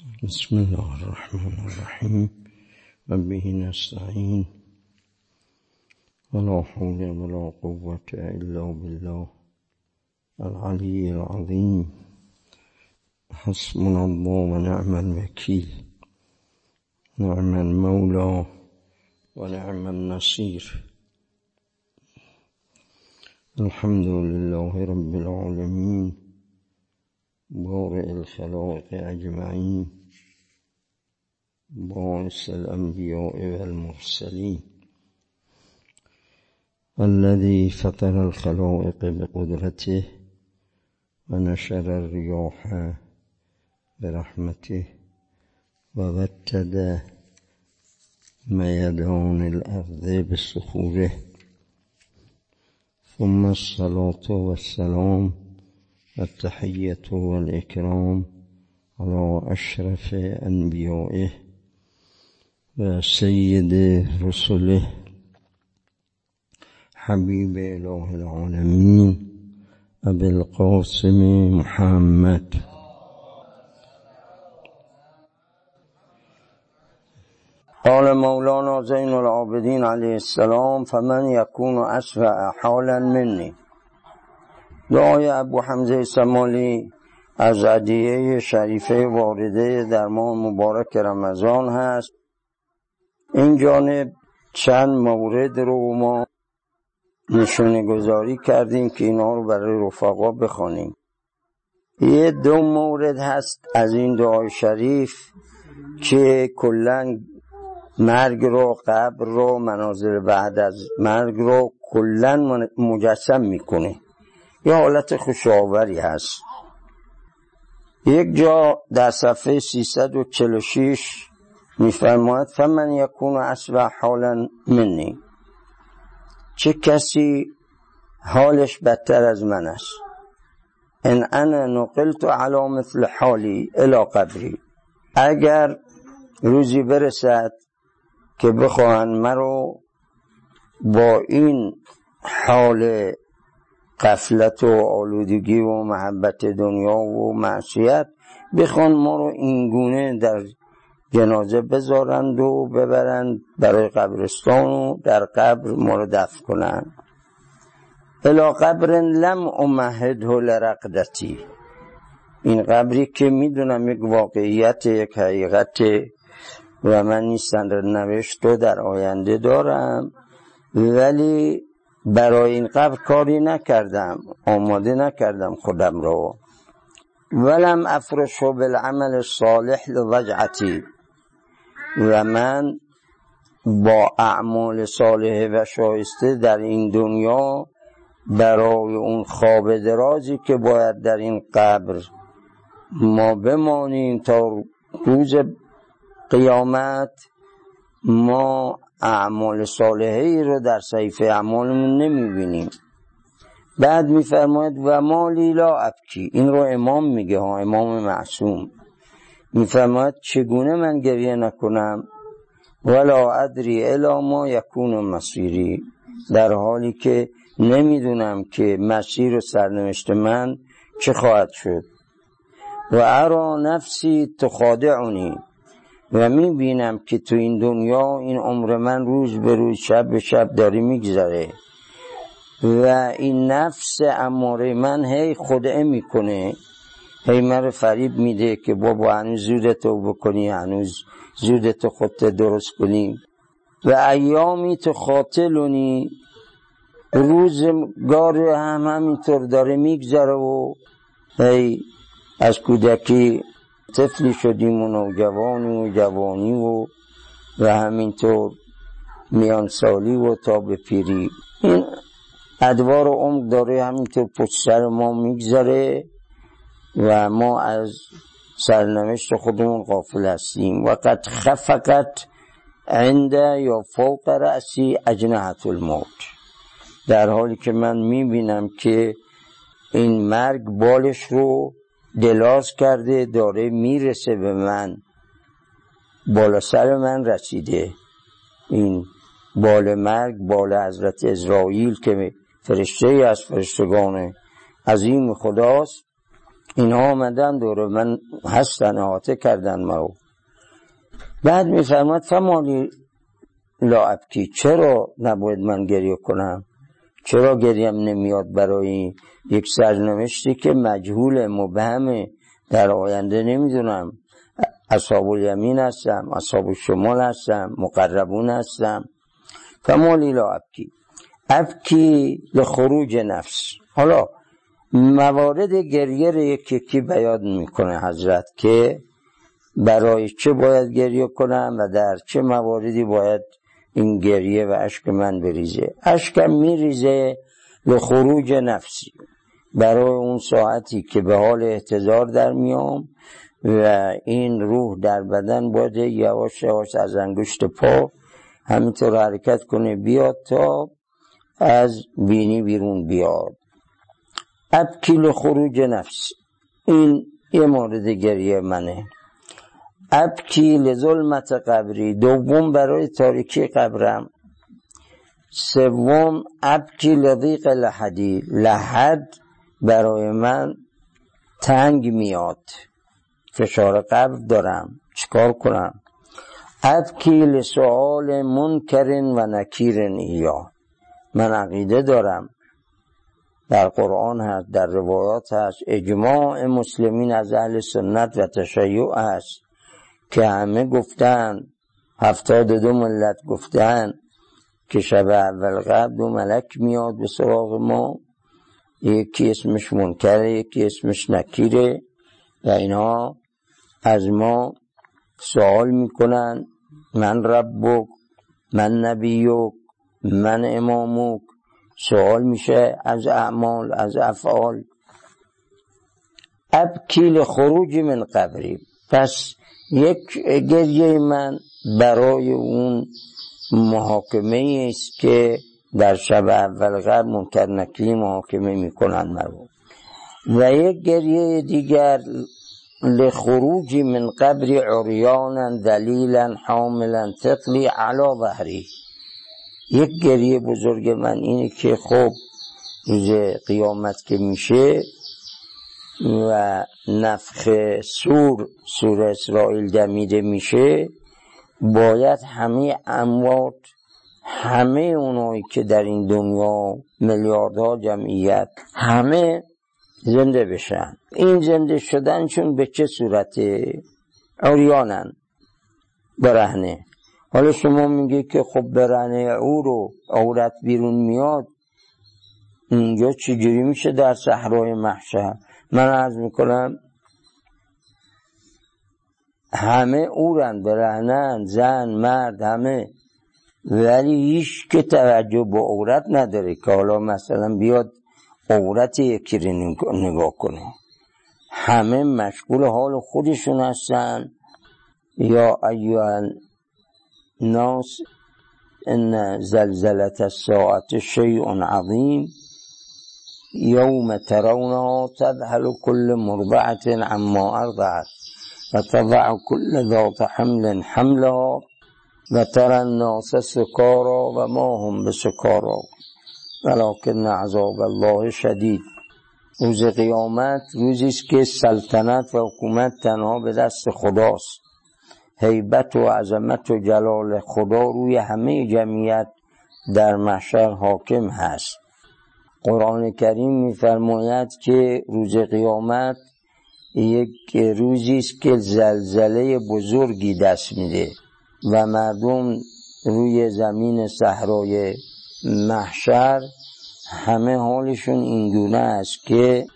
بسم الله الرحمن الرحيم. وبه نستعين. ولا حول ولا قوة إلا بالله العلي العظيم. حسبنا الله ونعم الوكيل. نعم المولى ونعم النصير. الحمد لله رب العالمين. بارئ الخلائق أجمعين. باعث الأنبياء والمرسلين. الذي فطر الخلائق بقدرته ونشر الرياح برحمته ووتد ميدان الأرض بصخوره ثم الصلاة والسلام التحية والإكرام على أشرف أنبيائه وسيد رسله حبيب إله العالمين أبي القاسم محمد. قال مولانا زين العابدين عليه السلام فمن يكون أسرع حالا مني. دعای ابو حمزه سمالی از عدیه شریفه وارده در ماه مبارک رمضان هست. این جانب چند مورد رو ما نشونه گذاری کردیم که اینا رو برای رفقا بخوانیم. یه دو مورد هست از این دعای شریف که کلا مرگ رو قبر رو مناظر بعد از مرگ رو کلا مجسم می‌کنه. یه حالت خوشاوری هست. یک جا در صفحه 346 میفرماید فمن یکون اصبح حالا منی. چه کسی حالش بدتر از من است؟ ان انا نقلت علی مثل حالی الى قبری. اگر روزی برسد که بخواهن مرو با این حال قفلت و آلودگی و محبت دنیا و معصیت بخوان ما رو اینگونه در جنازه بذارند و ببرند برای قبرستان و در قبر ما رو دفن کنند. الا قبر لم امهده لرقدتی این قبری که می‌دونم یک واقعیت یک حقیقت و من نیستن نوشت و در آینده دارم. ولی برای این قبر کاری نکردم آماده نکردم خودم رو ولم افرشو بالعمل صالح لوجعتی. و من با اعمال صالح و شایسته در این دنیا برای اون خواب درازی که باید در این قبر ما بمانیم تا روز قیامت ما اعمال صالحه ای رو در صحیفه اعمالمون نمی‌بینیم. بعد میفرماید و مالی لا ابکی. این رو امام میگه ها امام معصوم. میفرماید چگونه من گریه نکنم؟ ولا ادری الا ما یکون مسیری. در حالی که نمی‌دونم که مسیر و سرنوشت من چه خواهد شد. و ارا نفسی تخادعنی و می بینم که تو این دنیا این عمر من روز به روز شب به شب داری میگذره. و این نفس اماره من هی خدعه می‌کنه. هی من فریب میده که بابا هنوز زودتو بکنی هنوز زودتو خودت درست کنی. و ایامی تو خاطلونی. روزگار هم همینطور داره میگذره و هی از کودکی طفلی شدیم و نوجوانی و جوانی و و همینطور میان سالی و تا به پیری. این ادوار و عمق داره همینطور پشت سر ما میگذره و ما از سرنوشت خودمون غافل هستیم. و قد خفقت عند یا فوق رأسی اجنحت الموت. در حالی که من می‌بینم که این مرگ بالش رو دلاز کرده داره می‌رسه به من. بالا سر من رسیده. این بال مرگ بال حضرت اسرائیل که فرشته از فرشتگان عظیم خداست. اینها آمدن دور من هستن احاطه کردن ما بعد میفرماد فمالی لا چرا نباید من گریه کنم؟ چرا گریم نمیاد برای یک سرنوشتی که مجهول مبهمه در آینده نمی‌دونم. اصحاب الیمین هستم اصحاب الشمال هستم مقربون هستم. فمالی لا ابکی. ابکی لخروج نفس. حالا موارد گریه رو یکی یکی بیان می‌کنه حضرت که برای چه باید گریه کنم و در چه مواردی باید این گریه و اشک من بریزه. اشکم میریزه لخروج نفسی. برای اون ساعتی که به حال احتضار در میام و این روح در بدن باید یواش یواش از انگشت پا همینطور حرکت کنه بیاد تا از بینی بیرون بیاد. ابکیل خروج نفس. این یه مورد گریه منه. ابکی لظلمت قبری. دوم برای تاریکی قبرم. سوم ابکی لضیق لحدی. لحد برای من تنگ میاد. فشار قبر دارم. چیکار کنم؟ ابکی لسؤال منکر و نکیر یا من عقیده دارم. در قرآن هست در روایات هست. اجماع مسلمین از اهل سنت و تشیع هست. که همه گفتن هفتاد دو ملت گفتن که شب اول قبل دو ملک میاد به سراغ ما. یکی اسمش منکره یکی اسمش نکیره و اینها از ما سوال می‌کنن من ربک من نبیک من امامک؟ سوال میشه از اعمال از افعال. ابکیل خروج من قبری. پس یک گریه من برای اون محاکمه است که در شب اول قبل منکر نکلی محاکمه می‌کنن مرو و یک گریه دیگر لخروج من قبر عریانا دلیلا حاملا تقلی علا ظهری. یک گریه بزرگ من اینه که خب روز قیامت که میشه و نفخ سور سور اسرائیل دمیده میشه باید همه اموات همه اونایی که در این دنیا میلیاردها جمعیت همه زنده بشن. این زنده شدن چون به چه صورت عریانن برهنه. حالا شما میگه که خب برهنه او رو عورت بیرون میاد اینجا چجوری میشه در صحرای محشر؟ من عرض می‌کنم همه اورن برهنن زن مرد همه. ولی هیچ که توجه به عورت نداره که حالا مثلا بیاد عورت یکی رو نگاه کنه. همه مشغول حال خودشون هستن. یا ایوان ناس ان زلزلت الساعت شیء عظیم. یوم ترونها تذهل كل مرضعة عما ارضعت وتضع كل ذات حمل حملها وترى الناس سكارى وما هم بسكارى. ولكن عذاب الله شدید روز قیامت روزی است که سلطنت و حکومت تنها به دست خداست. هیبت و عظمت و جلال خدا روی همه جمعیت در محشر حاکم هست. قرآن کریم میفرماید که روز قیامت یک روزی است که زلزله بزرگی دست میده و مردم روی زمین صحرای محشر همه حالشون اینگونه است که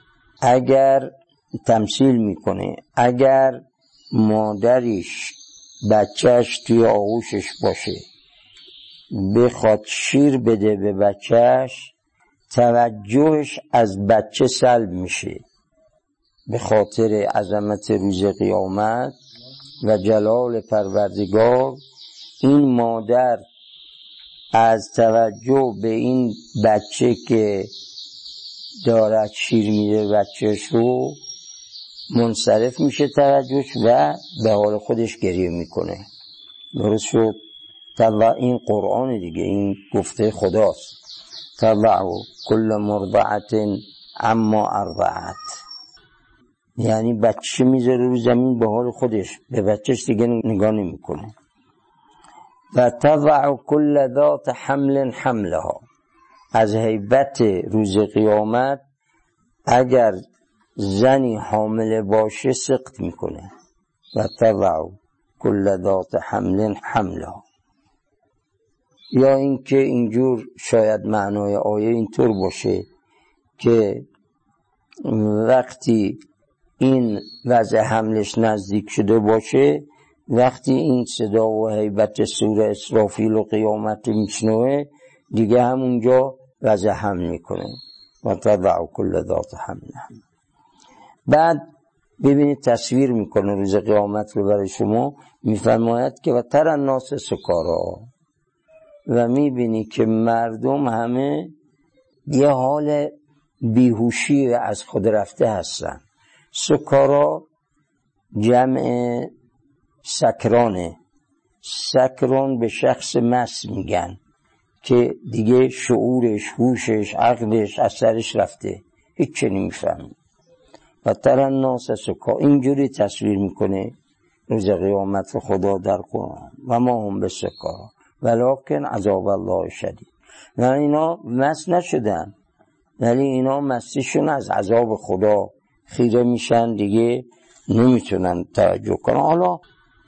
اگر تمثیل می‌کنه اگر مادریش بچهش توی آغوشش باشه بخواد شیر بده به بچهش توجهش از بچه سلب میشه به خاطر عظمت روز قیامت و جلال پروردگار. این مادر از توجه به این بچه که دارد شیر میده بچهش رو منصرف میشه توجهش و به حال خودش گریه می‌کنه. درست شد؟ این قرآن دیگه این گفته خداست. تضع كل مرضعة اما ارضعت یعنی بچه می‌ذاره رو زمین به حال خودش. به بچهش دیگه نگاه نمی‌کنه. و تضع کل ذات حمل حملها. از حیبت روز قیامت اگر زنی حامله باشه سقط می‌کنه. و تضع کل ذات حمل حملها. یا اینکه اینجور شاید معنای آیه اینطور باشه که وقتی این وضع حملش نزدیک شده باشه وقتی این صدا و حیبت سور اسرافیل و قیامت میشنوه دیگه همونجا وضع حمل می‌کنه. و تضع کل ذات حمل. بعد ببینید تصویر می‌کنه روز قیامت رو برای شما. میفرماید که و تر الناس سکارا و می‌بینی که مردم همه یه حال بیهوشی از خود رفته هستن. سکارا جمع سکرانه. سکران به شخص مس میگن که دیگه شعورش هوشش عقلش از سرش رفته. هیچ چه نمیفهم و تر الناس سکا. اینجوری تصویر می‌کنه روز قیامت خدا در قرآن. و ما هم به سکا. ولکن عذاب الله شدید. و اینا مس نشدن. ولی اینا مستیشون از عذاب خدا خیره میشن دیگه نمی‌تونن توجه کنن. حالا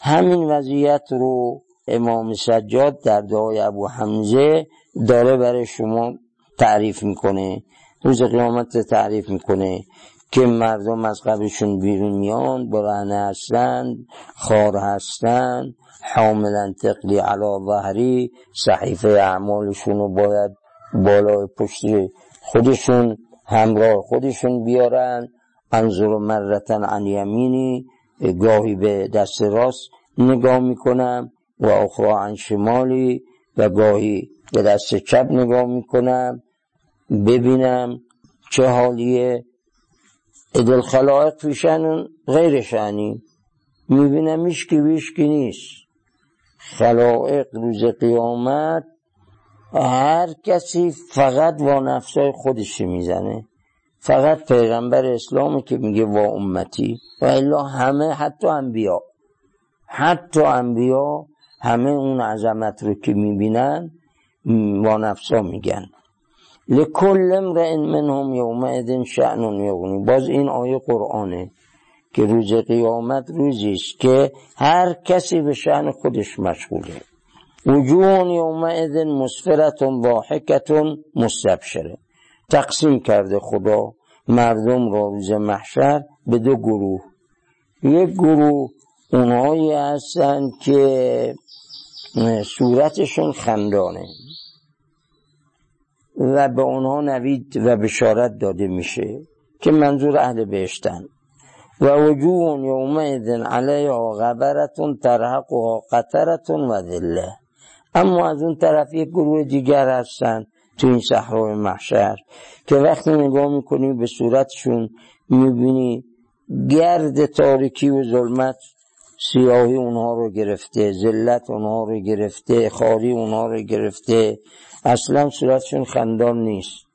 همین وضعیت رو امام سجاد در دعای ابو حمزه داره برای شما تعریف می‌کنه. روز قیامت تعریف می‌کنه. که مردم از قبرشون بیرون میان برهنه هستند خار هستند حاملا تقلی علا ظهری صحیفه اعمالشون رو باید بالای پشت خودشون همراه خودشون بیارن. انظر مرتن عن یمینی گاهی به دست راست نگاه می‌کنم و اخرى عن شمالی و گاهی به دست چپ نگاه می‌کنم ببینم چه حالیه. ادل خلائق فیشن غیر شعنی می‌بینم ویشکی نیست. خلائق روز قیامت هر کسی فقط با نفسای خودش می‌زنه؟ فقط پیغمبر اسلامی که میگه وا امتی. و الا همه حتی انبیا. حتی انبیا همه اون عظمت رو که می‌بینن با نفسا میگن. لکل امرئ منهم یومئذ شأن یغنی. باز این آیه قرآنه که روز قیامت روزی است که هر کسی به شأن خودش مشغوله. وجوه یومئذ مسفرتون ضاحکتون مستبشره. تقسیم کرده خدا مردم را روز محشر به دو گروه. یک گروه اونهایی هستن که صورتشون خندانه. و به اونها نوید و بشارت داده میشه که منظور اهل بهشتن. و وجوه یومئذ علیها غبرتون ترحقها قطرتون و ذله اما از اون طرف یک گروه دیگر هستن تو این صحرای محشر که وقتی نگاه می‌کنی به صورتشون می‌بینی گرد تاریکی و ظلمت سیاهی اونها رو گرفته ذلت اونها رو گرفته خاری اونها رو گرفته. اصلا صورتشون خندان نیست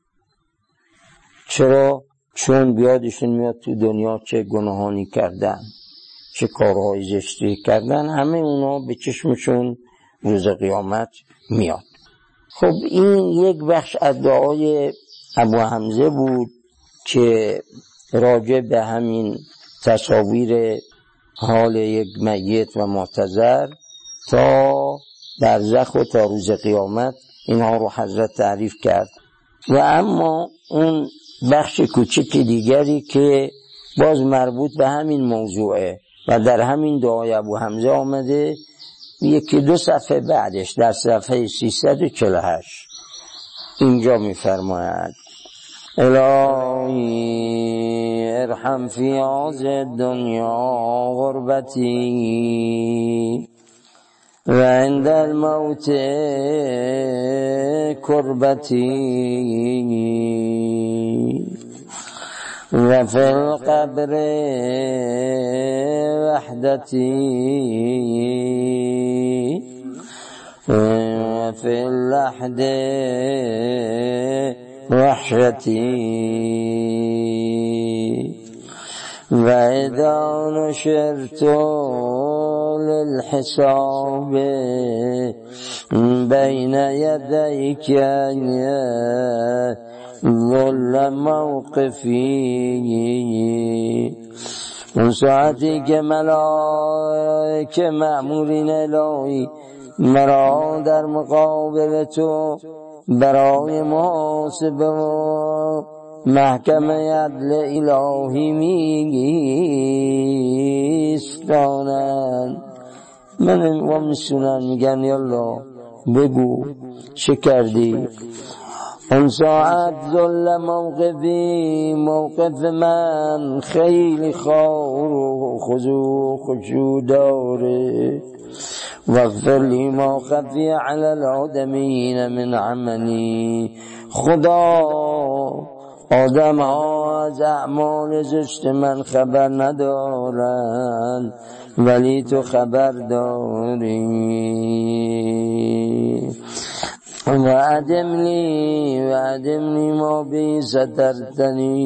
چرا؟ چون بیادشون میاد تو دنیا چه گناهانی کردن چه کارهای زشتی کردن همه اونا به چشمشون روز قیامت میاد خب این یک بخش از دعای ابو حمزه بود که راجع به همین تصاویر حال یک میت و معتظر تا در زخ و تا روز قیامت اینها رو حضرت تعریف کرد. و اما اون بخش کوچک دیگری که باز مربوط به همین موضوعه و در همین دعای ابو حمزه آمده یکی دو صفحه بعدش در صفحه 348 اینجا میفرماید. الهی ارحم فی آز دنیا غربتی. وعند الموت كربتي. وفي القبر وحدتي. وفي اللحد وحشتي. وإذا نشرت للحساب بين يديك ظل موقفی. اون ساعتی که ملائکه معمورین الهی مرا در مقابل تو برای محاسبه و محکمه عدل الهی میگیستانند من و میسونن میگن یالله بگو چه کردی؟ اون ساعت ظل موقفی موقف من خیلی خار و خضوع خشوع داره. واغفر لي ما خفي على العدمين من عملی. خدا آدم ها از اعمال زشت من خبر ندارن ولی تو خبر داری. وعدم لي وعدم لي ما بی سترتنی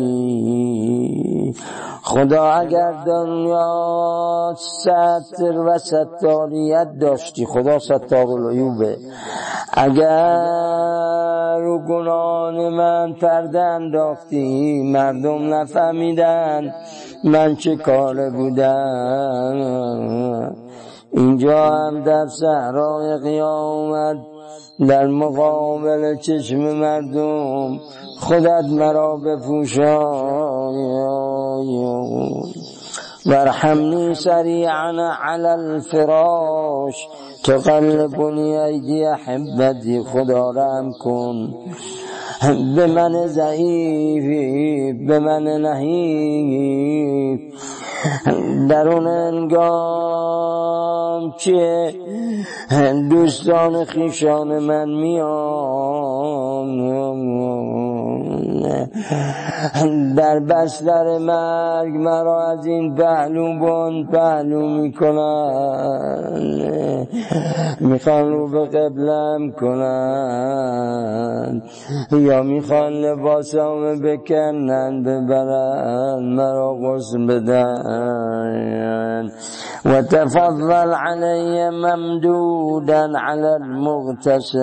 خدا اگر دنیا ستر و ستاریت داشتی خدا ستار العیوبه اگر رو گناهان من پرده انداختی مردم نفهمیدن من چه کار بودم. اینجا هم در صحرای قیامت در مقابل چشم مردم خودت مرا بپوشان وارحمني سريعا على الفراش. تقلبني ایدی احبتی خدا رحم کن. به من ضعیفی به من نحیف. در اون انگام که دوستان خیشان من میان در بستر مرگ مرا از این پهلو بند پهلو می‌کنن می‌خوان رو به قبلم کنن یا می‌خوان لباسام بکنن ببرن مرا غسل بدن و تفضل علی ممدودا على المغتسل.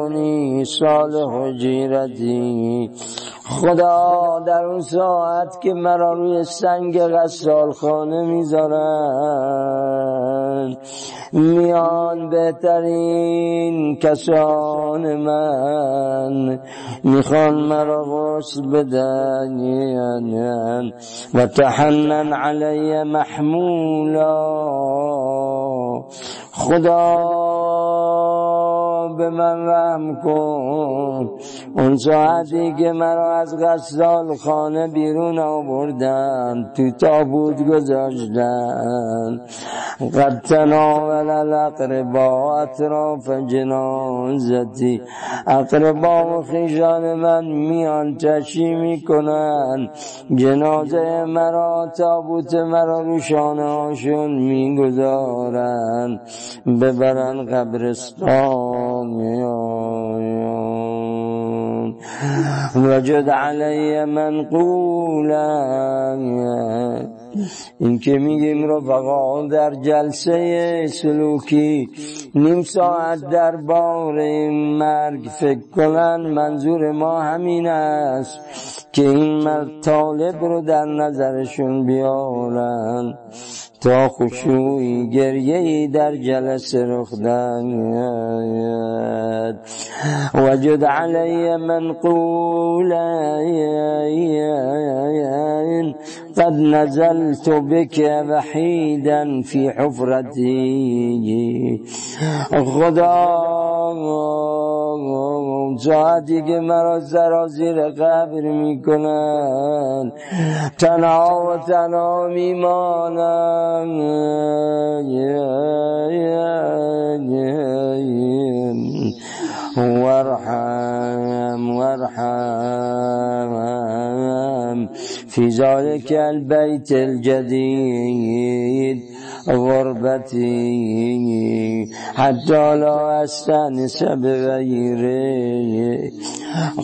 یقلبنی صالح جیرتی. خدا در اون ساعت که مرا روی سنگ غسال خانه می‌ذارن میان بهترین کسان من. می‌خوان مرا غسل بدن و تحنن علی محمولا. خدا به من رحم کن. اون ساعتی که مرا از غسال خانه بیرون آوردن تو تابوت گذاشتن. قد تناول الاقربا اطراف جنازتی اقربا و خیشان من میان تشی می‌کنن. جنازه مرا تابوت مرا رو شانه هاشون می‌گذارن. ببرن قبرستان. وجد علي منقولا. این که میگیم رفقا در جلسه سلوکی نیم ساعت در بار مرگ فکر کنن منظور ما همین است که این طالب رو در نظرشون بیارن تا خشوعی گریه در جلسه رخ دهد وجد علی منقولا قد نزلت بك وحيدا في حفرتي خدا ساعتی که مرا سرازیر قبر می‌کنن تنها و تنها میمانم. وارحم وارحم في ذلك البيت الجديد غربتی حتی لا استنس بغیره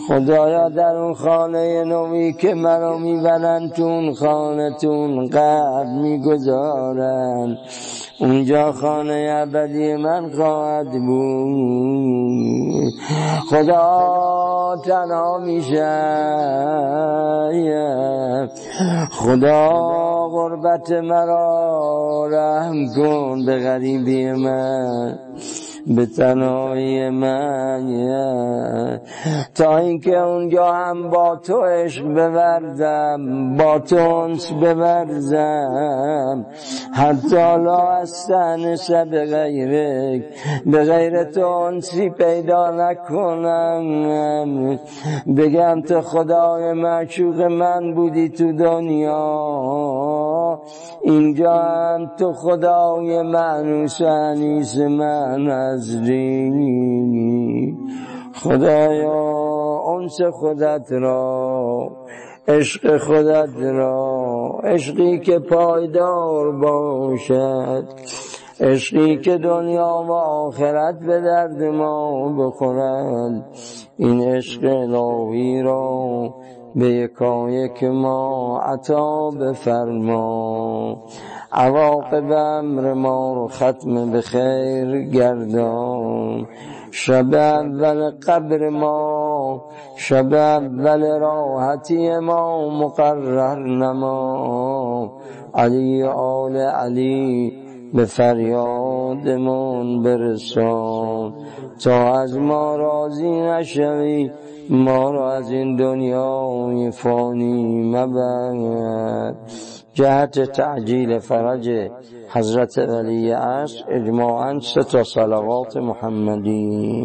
خدایا در اون خانه نوی که مرا می‌برن تو اون خانه تون قبل می‌گذارن اونجا خانه ابدی من خواهد بود. خدا تنها میشه. خدا غربت مرا رحم کن به غریبی من به تنهایی من تا اینکه اونجا هم با تو عشق ببردم با تو انس ببرزم حتی لا استنس به غیرک به غیر تو انسی پیدا نکنم. بگم تو خدای معشوق من بودی تو دنیا. اینجا هم تو خدای من و سنیس من نزدیک خدایا انس خودت را عشق خودت را عشقی که پایدار باشد. عشقی که دنیا و آخرت به درد ما بخورد. این عشق الهی را به یکایک ما عطا بفرما. عواقب امر ما رو ختم به خیر گردان شب اول قبر ما شب اول راحتی ما مقرر نما. علی آل علی به فریادمون برسان. تا از ما راضی نشوی ما را از این دنیای فانی مبر جهت تعجیل فرج حضرت ولی عصر اجماعا سه تا صلوات محمدی.